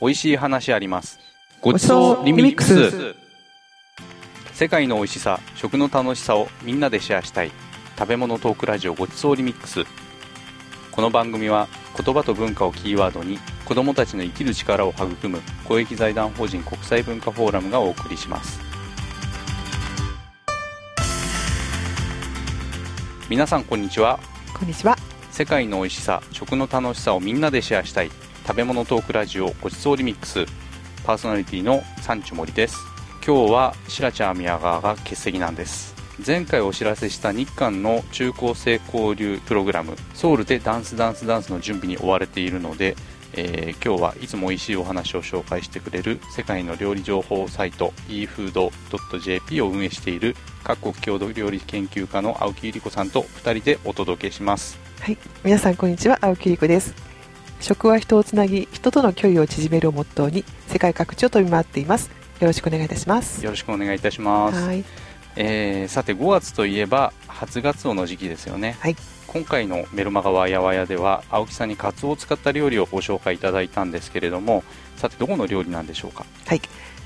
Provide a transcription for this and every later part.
美味しい話あります。ごちそうリミックス。世界の美味しさ食の楽しさをみんなでシェアしたい。食べ物トークラジオごちそうリミックス。この番組は言葉と文化をキーワードに子どもたちの生きる力を育む公益財団法人国際文化フォーラムがお送りします。皆さんこんにちは。こんにちは。世界の美味しさ食の楽しさをみんなでシェアしたい食べ物トークラジオごちそうリミックスパーソナリティの三地森です今日は白ちゃん宮川が欠席なんです前回お知らせした日韓の中高生交流プログラムソウルでダンスダンスダンスの準備に追われているので、えー今日はいつも美味しいお話を紹介してくれる世界の料理情報サイト efood.jp を運営している各国郷土料理研究家の青木ゆり子さんと2人でお届けしますはい。皆さんこんにちは。青木理子です。食は人をつなぎ、人との距離を縮めるをモットーに世界各地を飛び回っています。よろしくお願いいたします。よろしくお願いいたします、はい。えーさて5月といえば初ガツオの時期ですよね、はい今回のメルマガわやわやでは青木さんにカツオを使った料理をご紹介いただいたんですけれどもさてどこの料理なんでしょうか？はい。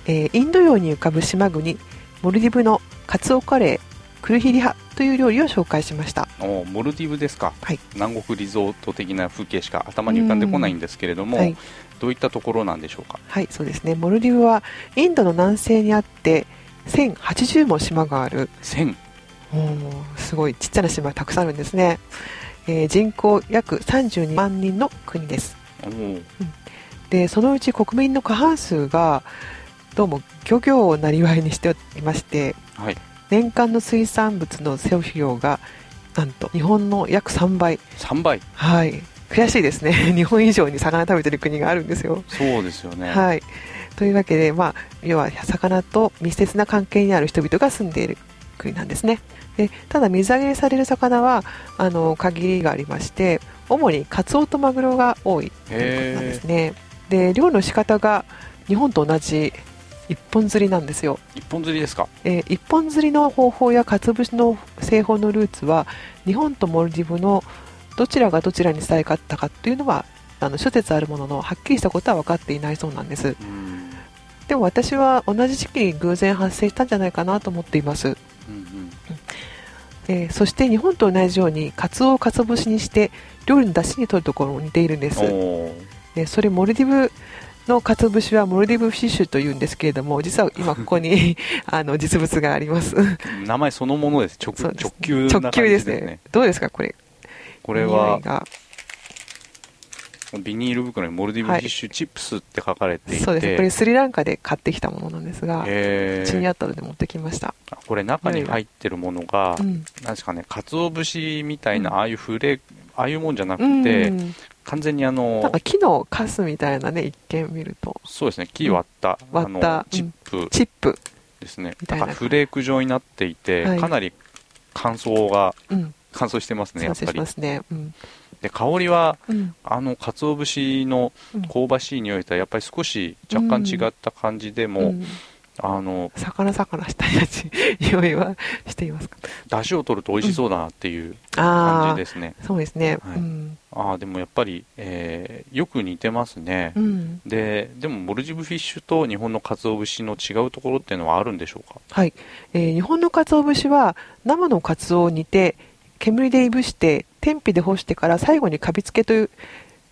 えーインド洋に浮かぶ島国、モルディブのカツオカレー、クルヒリハという料理を紹介しました。おモルディブですか、はい。南国リゾート的な風景しか頭に浮かんでこないんですけれども、はい。どういったところなんでしょうか？はい、そうですね。モルディブはインドの南西にあって、1080も島がある。1000おーすごいちっちゃな島がたくさんあるんですね、えー人口約32万人の国です。おー。でそのうち国民の過半数がどうも漁業をなりわいにしておりましてはい年間の水産物の消費量がなんと日本の約3倍。3倍。はい。悔しいですね。日本以上に魚食べてる国があるんですよ。そうですよね、はい。というわけで、まあ、要は魚と密接な関係にある人々が住んでいる国なんですね。でただ水揚げされる魚はあの限りがありまして主にカツオとマグロが多いということなんですね。で漁の仕方が日本と同じ一本釣りなんですよ、一本釣りですか？えー一本釣りの方法やかつぶしの製法のルーツは日本とモルディブのどちらがどちらに伝えかったかというのはあの諸説あるもののはっきりしたことは分かっていないそうなんです。うん。でも私は同じ時期に偶然発生したんじゃないかなと思っています、うんえーそして日本と同じようにカツオをかつお節にして料理の出汁に取るところも似ているんです。うん、おーでそれモルディブのかつお節はモルディブフィッシュというんですけれども実は今ここに あの実物があります。名前そのものです。直です。直球な感直じでね。球ですすね。どうですかこれ？これはビニール袋にモルディブフィッシュチップスって書かれていて、そうですね。これスリランカで買ってきたものなんですがへうちにーあったので持ってきました、これ中に入ってるものが、うん。なんですかね鰹節みたいな、うん。ああいうフレああいうもんじゃなくうんて、完全にあのなんか木のカスみたいなね一見見ると。そうですね。木割った、割ったあのチップ。チップ、ですね、みたな。ないんかフレーク状になっていて、はい。かなり乾燥がうん、乾燥してますねやっぱり。ね。うん。で香りはうん。あの鰹節のうん。香ばしい匂いとはやっぱり少し若干違った感じでも、うんあの魚魚したやつ匂いはしていますか？出汁を取ると美味しそうだなっていう感じですね、そうですね。はいうん。ああでもやっぱり、えーよく似てますね、うん。ででもモルジブフィッシュと日本の鰹節の違うところっていうのはあるんでしょうか？はい。えー日本の鰹節は生の鰹を煮て煙でいぶして天日で干してから最後にカビ付けという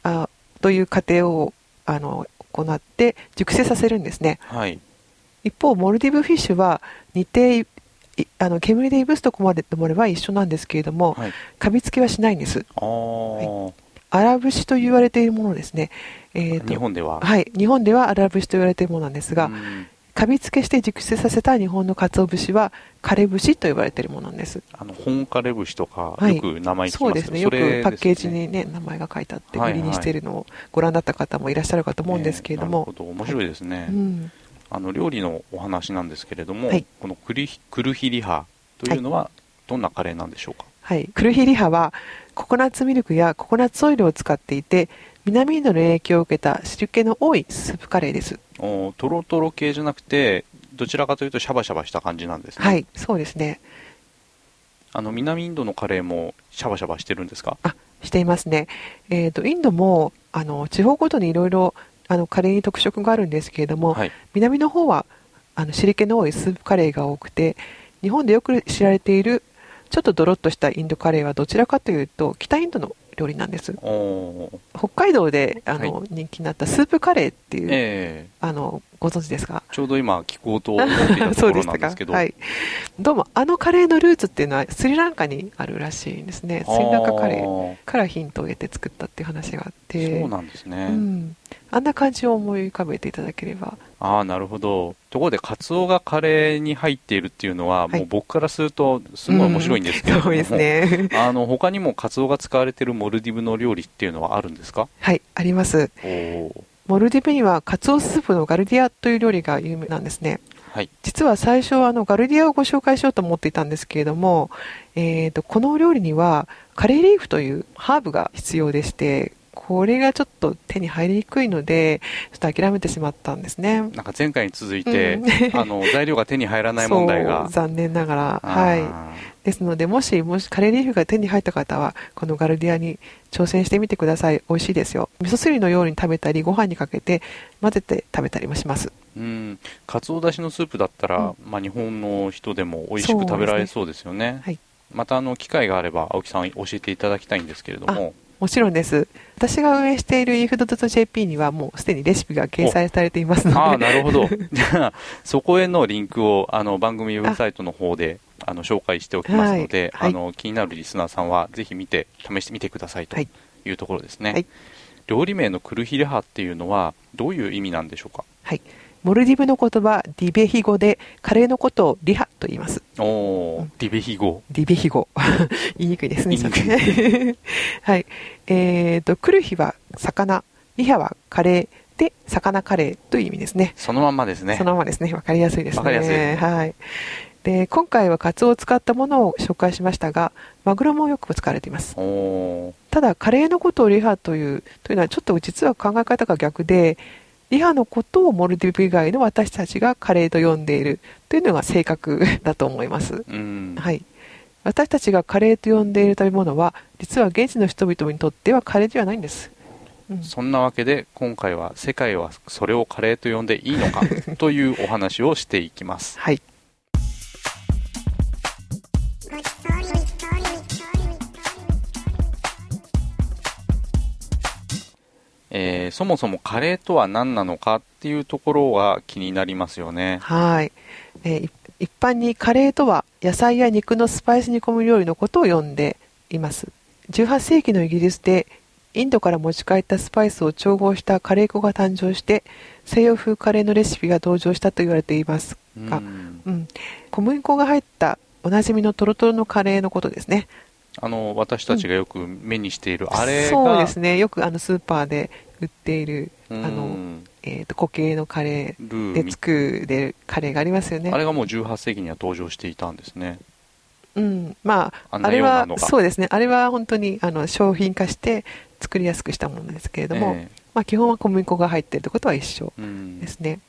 あという過程をあの行って熟成させるんですね。はい一方モルディブフィッシュは煮ていあの煙でいぶすとこまでともれば一緒なんですけれども、はい。カビ付けはしないんです。あー、荒節と言われているものですね。えーと日本では。はい、日本では荒節と言われているものなんですが、うん。カビ付けして熟成させた日本の鰹節は枯れ節と言われているものなんです。あの本枯れ節とかはい。よく名前聞きそうですね。よくれパッケージにね名前が書いてあってはい。売りにしているのをご覧になった方もいらっしゃるかと思うんですけれども、えーなるほど。面白いですね、うん、あの料理のお話なんですけれども、はいこのクリクルヒリハというのはどんなカレーなんでしょうか、はい、クルヒリハはココナッツミルクやココナッツオイルを使っていて南インドの影響を受けた汁気の多いスープカレーです。おトロトロ系じゃなくてどちらかというとシャバシャバした感じなんですね、はい、そうですね。あの南インドのカレーもシャバシャバしてるんですか？していますね。えっ、とインドもあの地方ごとにいろいろあのカレーに特色があるんですけれども、はい。南の方はあの汁気の多いスープカレーが多くて日本でよく知られているちょっとドロッとしたインドカレーはどちらかというと北インドの料理なんです。北海道であの、は人気になったスープカレーっていう、ええ。あのご存知ですか？ちょうど今聞こうと思っていたところなんですけど。はい、どうもあのカレーのルーツっていうのはスリランカにあるらしいんですね。スリランカカレーーからヒントを得て作ったっていう話があって。そうなんですね。うん、あんな感じを思い浮かべていただければ。ああ、なるほど。ところで、カツオがカレーに入っているっていうのは、はい。もう僕からすると、すごい面白いんですけれども、そうですね。あの、他にもカツオが使われているモルディブの料理っていうのはあるんですか？はいあります。おーモルディブにはカツオスープのガルディアという料理が有名なんですね。はい。実は最初はあのガルディアをご紹介しようと思っていたんですけれども、えー、とこの料理にはカレーリーフというハーブが必要でしてこれがちょっと手に入りにくいのでちょっと諦めてしまったんですね。なんか前回に続いて、うん。あの、材料が手に入らない問題 そがう。残念ながら。はいですのでもしもしカレーリーフが手に入った方はこのガルディアに挑戦してみてください。美味しいですよ。味噌汁のように食べたりご飯にかけて混ぜて食べたりもします。うん。カツオだしのスープだったら、まあ日本の人でも美味しく食べられそうですよね。はい。また、あの、機会があれば、青木さん教えていただきたいんですけれども、もちろんです。私が運営している efood.jp にはもうすでにレシピが掲載されていますので。ああ、なるほど。じゃあ、そこへのリンクを、あの、番組ウェブサイトの方で、あの、紹介しておきますので、はいあの、気になるリスナーさんは、ぜひ見て、試してみてくださいとはい。いうところですね。はい。料理名のクルヒレハっていうのは、どういう意味なんでしょうか？はい。モルディブの言葉ディベヒ語でカレーのことをリハと言います。おおー、うん。ディベヒ語。ディベヒ語 言いにくいですね はい。えーとクルヒは魚。リハはカレー。で魚カレーという意味ですね。そのまんまですね。そのままですね。わかりやすいですね。わかりやすい。はいで今回はカツオを使ったものを紹介しましたがマグロもよく使われています。ただカレーのことをリハというというのはちょっと実は考え方が逆でリハのことをモルディブ以外の私たちがカレーと呼んでいるというのが正確だと思います。はい、私たちがカレーと呼んでいる食べ物は実は現地の人々にとってはカレーではないんです、うん。そんなわけで、今回は世界はそれをカレーと呼んでいいのかというお話をしていきます。はいえーそもそもカレーとは何なのかっていうところが気になりますよね。はい、えーい一般にカレーとは野菜や肉のスパイス煮込み料理のことを呼んでいます。18世紀のイギリスでインドから持ち帰ったスパイスを調合したカレー粉が誕生して西洋風カレーのレシピが登場したと言われていますが、うん。うん、小麦粉が入ったおなじみのトロトロのカレーのことですね。あの私たちがよく目にしているあれが、そうですね。よくあのスーパーで売っているうあのんえー、と固形のカレルーで作るカレーがありますよね。あれがもう18世紀には登場していたんですね。うん、まあ、ああれはそうですね、あれは本当にあの商品化して作りやすくしたものですけれども、えまあ、基本は小麦粉が入っているということは一緒ですね。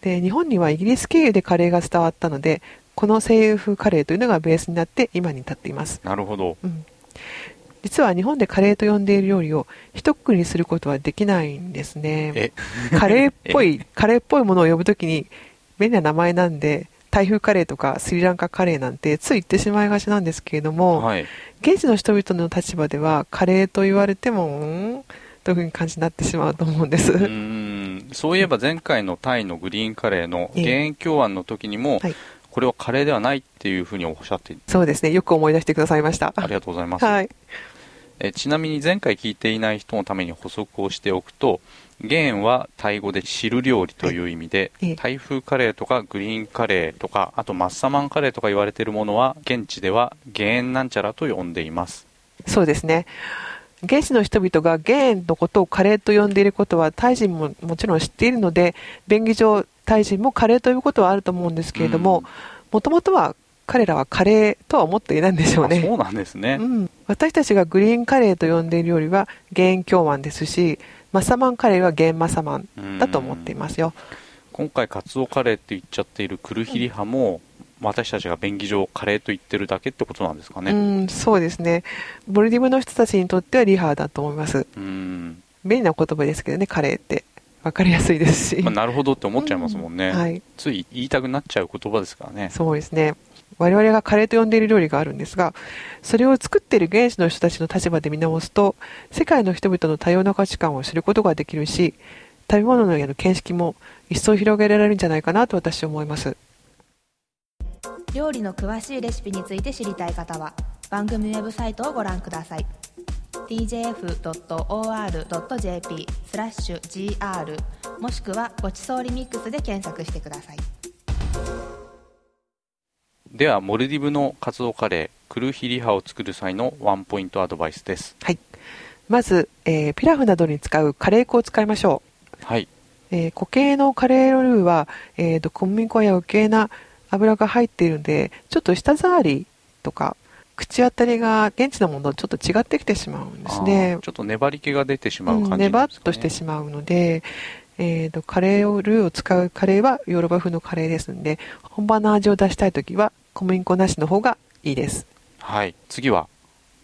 で、日本にはイギリス経由でカレーが伝わったので、この西洋風カレーというのがベースになって今に至っています。なるほど。うん、実は日本でカレーと呼んでいる料理を一括りにすることはできないんですね。え、カレーっぽい、カレーっぽいものを呼ぶときに便利な名前なんで、台風カレーとかスリランカカレーなんてつい言ってしまいがちなんですけれども、はい。現地の人々の立場ではカレーと言われても、んというふうに感じになってしまうと思うんです。うんそういえば前回のタイのグリーンカレーのええ減塩共案の時にも、はいこれはカレーではないっていうふうにおっしゃってそうですね。よく思い出してくださいました。ありがとうございます。はい。えちなみに前回聞いていない人のために補足をしておくと減はタイ語で汁料理という意味で、タイ風カレーとかグリーンカレーとかあとマッサマンカレーとか言われているものは現地では減なんちゃらと呼んでいますそうですね。現地の人々がゲーンのことをカレーと呼んでいることはタイ人ももちろん知っているので便宜上タイ人もカレーと呼ぶことはあると思うんですけれどももともとは彼らはカレーとは思っていないんでしょうね。あそうなんですね、うん、私たちがグリーンカレーと呼んでいるよりはゲーン京湾ですしマサマンカレーはゲーンマサマンだと思っていますよ。今回カツオカレーって言っちゃっているクルヒリハも、私たちが便宜上カレーと言ってるだけってことなんですかね。うんそうですね。モルディブの人たちにとってはリハーだと思います。うん。便利な言葉ですけどねカレーって。分かりやすいですし、まあ、なるほどって思っちゃいますもんね、うんはい、つい言いたくなっちゃう言葉ですからね。そうですね。我々がカレーと呼んでいる料理があるんですがそれを作っている現地の人たちの立場で見直すと世界の人々の多様な価値観を知ることができるし食べ物の見識も一層広げられるんじゃないかなと私は思います料理の詳しいレシピについて知りたい方は番組ウェブサイトをご覧ください。tjf.or.jp スラッシュ gr もしくはごちそうリミックスで検索してください。ではモルディブのカツオカレークルーヒリハを作る際のワンポイントアドバイスです。はい。まず、えーピラフなどに使うカレー粉を使いましょう。はい。えー固形のカレールーは、えーと小麦粉や余計な油が入っているのでちょっと舌触りとか口当たりが現地のものとちょっと違ってきてしまうんですね。ちょっと粘り気が出てしまううん感じですか、ねネバッとしてしまうので、えーとカレーをルーを使うカレーはヨーロッパ風のカレーですので本場の味を出したい時は小麦粉なしの方がいいです。はい次は？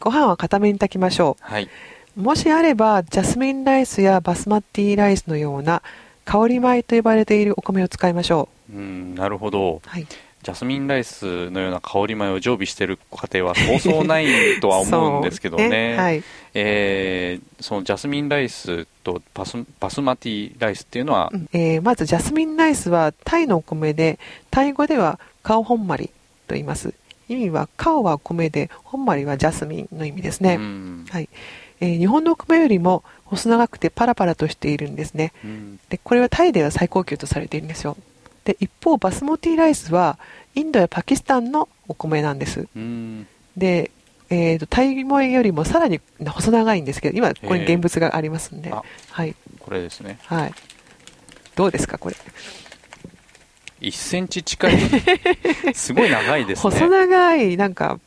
ご飯は固めに炊きましょはい、うもしあればジャスミンライスやバスマティライスのような香り米と呼ばれているお米を使いましょう。んなるほど。うはい。ジャスミンライスのような香り米を常備している家庭はそうそうないとは思うんですけどね。そうはい。えーそのジャスミンライスとバスバスマティライスっていうのは、うん。えーまずジャスミンライスはタイのお米でタイ語ではカオホンマリと言います。意味はカオは米でホンマリはジャスミンの意味ですね、うん。はいえー日本のお米よりも細長くてパラパラとしているんですね。うん。でこれはタイでは最高級とされているんですよ。で一方バスモティライスはインドやパキスタンのお米なんです。うん。で、えーとタイ米よりもさらに細長いんですけど今ここに現物がありますんで、あはい。これですね。はい。どうですかこれ。1センチ近い。すごい長いですね。細長いなんか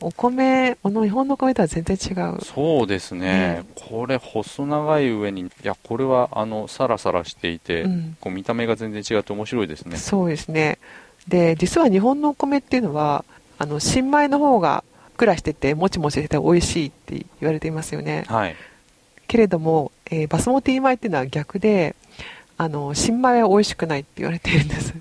お米この日本の米とは全然違う。そうですね、これ細長い上にいやこれはあのサラサラしていて、うん。こう見た目が全然違って面白いですね。そうですね。で実は日本のお米っていうのはあの新米の方がふっくらしててもちもちしてて美味しいって言われていますよね。はい。けれども、えーバスモティ米っていうのは逆であの新米は美味しくないって言われているんです、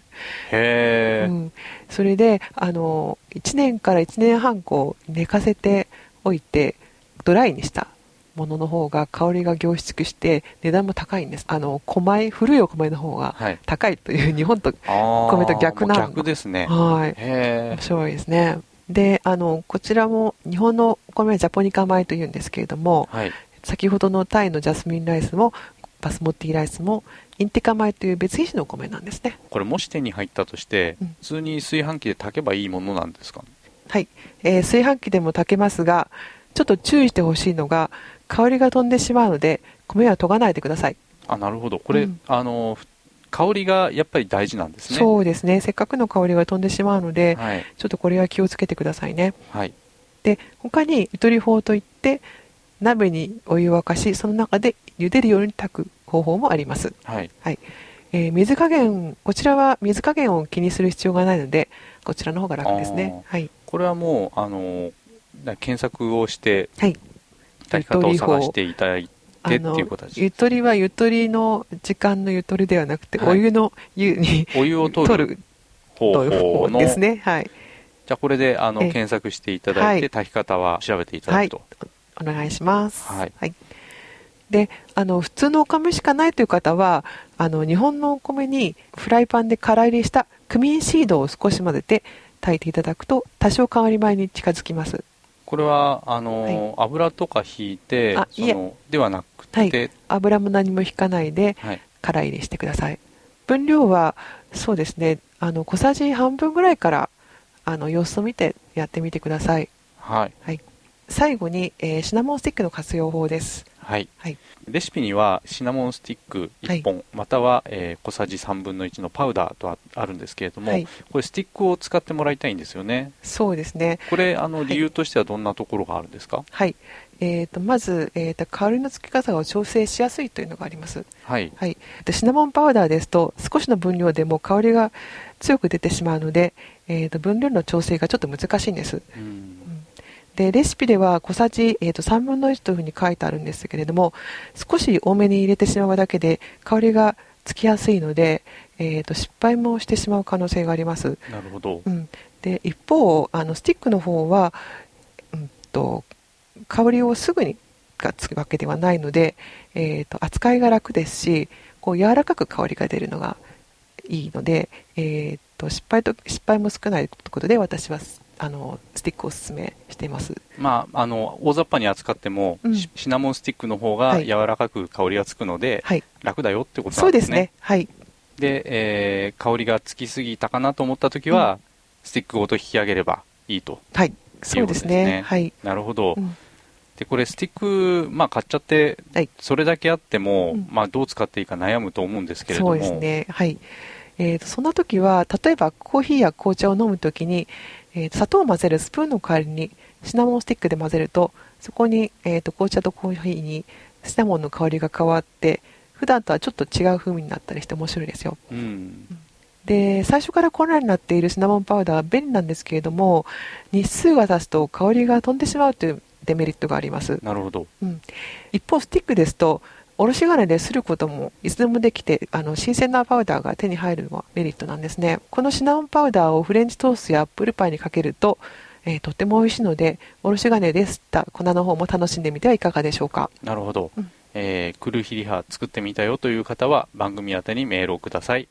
へえ、うん、それであの1年から1年半こう寝かせておいてドライにしたものの方が香りが凝縮して値段も高いんです。あの米古いお米の方がはい。高いという日本と米と逆なのもう逆ですね。はい。へ面白いですね。であのこちらも日本のお米はジャポニカ米というんですけれどもえはい。先ほどのタイのジャスミンライスもバスモティライスもインティカ米という別品種のお米なんですね。これもし手に入ったとして、うん。普通に炊飯器で炊けばいいものなんですか？はい、えー炊飯器でも炊けますがちょっと注意してほしいのが香りが飛んでしまうので米は研がないでください、あなるほど。これ、うん。あのふ香りがやっぱり大事なんですね。そうですね。せっかくの香りが飛んでしまうので、はい。ちょっとこれは気をつけてくださいね。はい。で他にゆとり法といって鍋にお湯を沸かしその中で茹でるように炊く方法もあります、はい。えー水加減こちらは水加減を気にする必要がないのでこちらの方が楽ですね。はい、これはもうあのな検索をしてはい、炊き方を探していただいてあのゆとりはゆとりの時間のゆとりではなくて、はい。お湯の湯にお湯を取る方法ですね。はい。じゃあこれであのええ。検索していただいて、はい。炊き方は調べていただくと、お願いします。はいであの普通のお米しかないという方はあの日本のお米にフライパンで空入りしたクミンシードを少し混ぜて炊いていただくと多少香り米に近づきます。これはあの、油とか引いてあいではなくて、はい油も何も引かないではい空入りしてください。分量はそうですねあの小さじ半分ぐらいからあの様子を見てやってみてください。はい最後に、えーシナモンスティックの活用法です。はい。はい。レシピにはシナモンスティック1本、または、えー小さじ3分の1のパウダーとああるんですけれども、はい。これスティックを使ってもらいたいんですよね。そうですね。これあのはい。理由としてはどんなところがあるんですか？はい。えー、とまず、えー、と香りのつき方を調整しやすいというのがあります、はい。はい、でシナモンパウダーですと少しの分量でも香りが強く出てしまうので、えー、と分量の調整がちょっと難しいんです。うんでレシピでは小さじ、えー、と3分の1というふうに書いてあるんですけれども少し多めに入れてしまうだけで香りがつきやすいので、えー、と失敗もしてしまう可能性があります。なるほど、うん、で一方あのスティックの方は、うん、と香りをすぐにがつくわけではないので、えー、と扱いが楽ですしこう柔らかく香りが出るのがいいので、えー、と失敗と失敗も少ないということで私はあのスティックをおすすめしています。まあ、あの大雑把に扱っても、うん。シシナモンスティックの方がはい。柔らかく香りがつくので、はい。楽だよってことそうでなんですすね。ねはい。で、えー香りがつきすぎたかなと思った時は、スティックごと引き上げればいいと。はい。そうですね。ね。はい、なるほど、うん。でこれスティック、まあ、買っちゃって、はい。それだけあっても、うん。まあ、どう使っていいか悩むと思うんですけれども。そうですね。はい。えー、とそんな時は例えばコーヒーや紅茶を飲む時に、えーと砂糖を混ぜるスプーンの代わりにシナモンスティックで混ぜるとそこに、えー、と紅茶とコーヒーにシナモンの香りが変わって普段とはちょっと違う風味になったりして面白いですよ。うん。で最初から粉になっているシナモンパウダーは便利なんですけれども日数が経つと香りが飛んでしまうというデメリットがあります。なるほど。うん、一方スティックですとおろし金ですることもいつでもできてあの新鮮なパウダーが手に入るのはメリットなんですね。このシナモンパウダーをフレンチトーストやアップルパイにかけると、えーとっても美味しいのでおろし金で吸った粉の方も楽しんでみてはいかがでしょうか。なるほど、うん。えークルヒリハ作ってみたよという方は番組宛てにメールをください